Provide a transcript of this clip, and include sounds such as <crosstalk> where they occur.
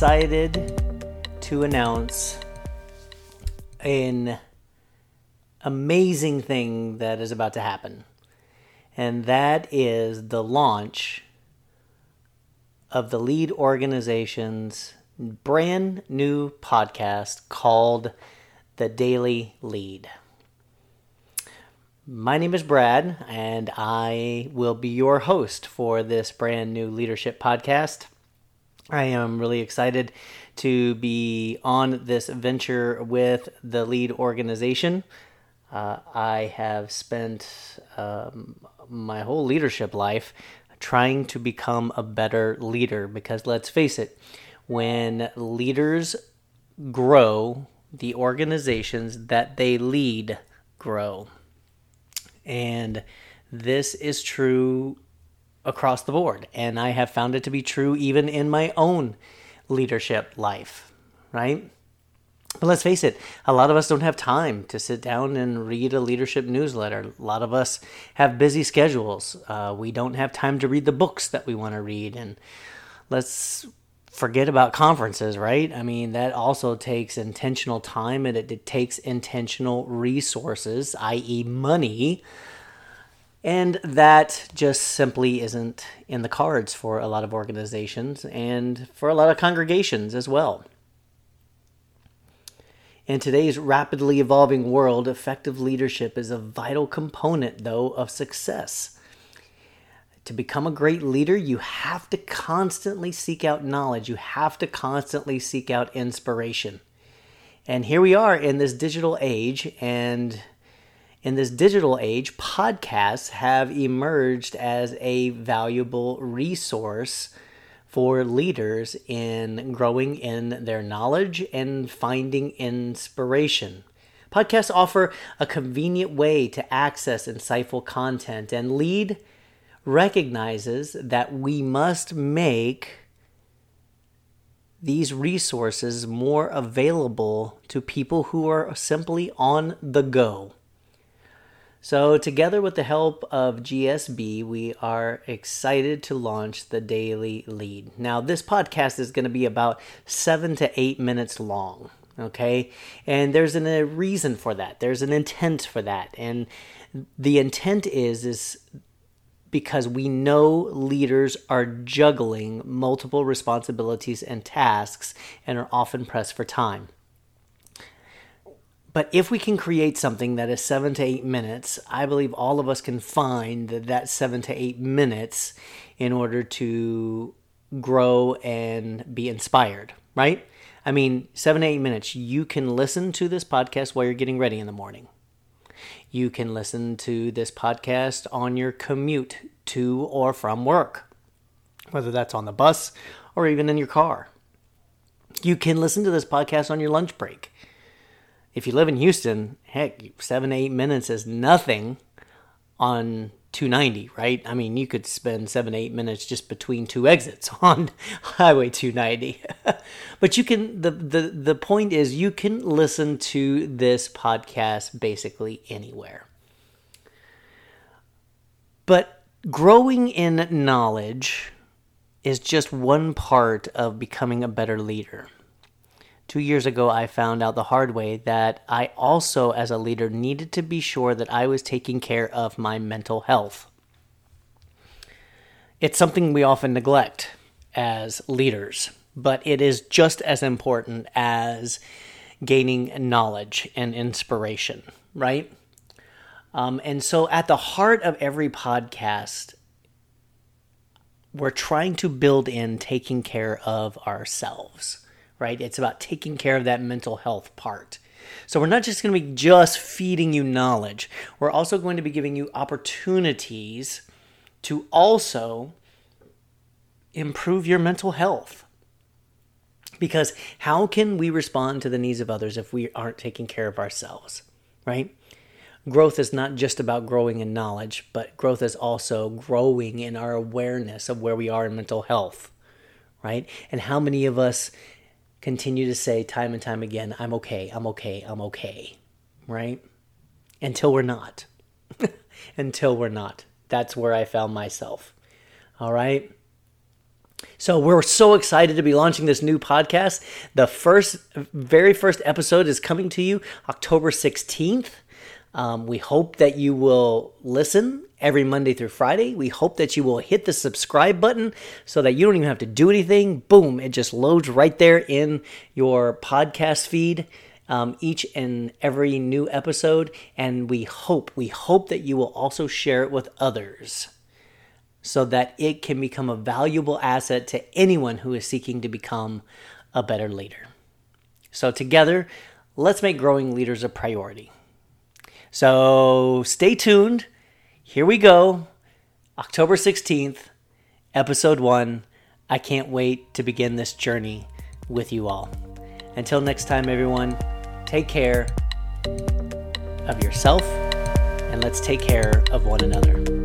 excited to announce an amazing thing that is about to happen. And that is the launch of the lead organization's brand new podcast called The Daily Lead. My name is Brad, and I will be your host for this brand new leadership podcast. I am really excited to be on this venture with the lead organization. Uh, I have spent um, my whole leadership life trying to become a better leader because let's face it, when leaders grow, the organizations that they lead grow. And this is true across the board. And I have found it to be true even in my own leadership life, right? But let's face it, a lot of us don't have time to sit down and read a leadership newsletter. A lot of us have busy schedules. Uh, we don't have time to read the books that we want to read. And let's forget about conferences, right? I mean, that also takes intentional time and it, it takes intentional resources, i.e., money. And that just simply isn't in the cards for a lot of organizations and for a lot of congregations as well. In today's rapidly evolving world, effective leadership is a vital component, though, of success. To become a great leader, you have to constantly seek out knowledge. You have to constantly seek out inspiration. And here we are in this digital age, and in this digital age, podcasts have emerged as a valuable resource for leaders in growing in their knowledge and finding inspiration. Podcasts offer a convenient way to access insightful content, and Lead recognizes that we must make these resources more available to people who are simply on the go. So, together with the help of GSB, we are excited to launch the Daily Lead. Now, this podcast is going to be about seven to eight minutes long, okay? And there's an, a reason for that. There's an intent for that. And the intent is, is because we know leaders are juggling multiple responsibilities and tasks and are often pressed for time. But if we can create something that is seven to eight minutes, I believe all of us can find that that seven to eight minutes in order to grow and be inspired, right? I mean, seven to eight minutes, you can listen to this podcast while you're getting ready in the morning. You can listen to this podcast on your commute to or from work, whether that's on the bus or even in your car. You can listen to this podcast on your lunch break if you live in Houston, heck, seven eight minutes is nothing on 290, right? I mean, you could spend seven eight minutes just between two exits <laughs> on Highway 290. <laughs> but you can, the, the, the point is, you can listen to this podcast basically anywhere. But growing in knowledge is just one part of becoming a better leader two years ago, I found out the hard way that I also, as a leader, needed to be sure that I was taking care of my mental health. It's something we often neglect as leaders, but it is just as important as gaining knowledge and inspiration, right? Um, and so, at the heart of every podcast, we're trying to build in taking care of ourselves right? It's about taking care of that mental health part. So we're not just going to be just feeding you knowledge. We're also going to be giving you opportunities to also improve your mental health. Because how can we respond to the needs of others if we aren't taking care of ourselves, right? growth is not just about growing in knowledge, but growth is also growing in our awareness of where we are in mental health, right? And how many of us continue to say time and time again, I'm okay, I'm okay, I'm okay, right? Until we're not. <laughs> Until we're not. That's where I found myself. All right. So we're so excited to be launching this new podcast. The first, very first episode is coming to you October 16th. Um, we hope that you will listen every Monday through Friday. We hope that you will hit the subscribe button so that you don't even have to do anything. Boom, it just loads right there in your podcast feed. Um, each and every new episode, and we hope, we hope that you will also share it with others so that it can become a valuable asset to anyone who is seeking to become a better leader. So, together, let's make growing leaders a priority. So stay tuned. Here we go. October 16th, episode one. I can't wait to begin this journey with you all. Until next time, everyone, take care of yourself and let's take care of one another.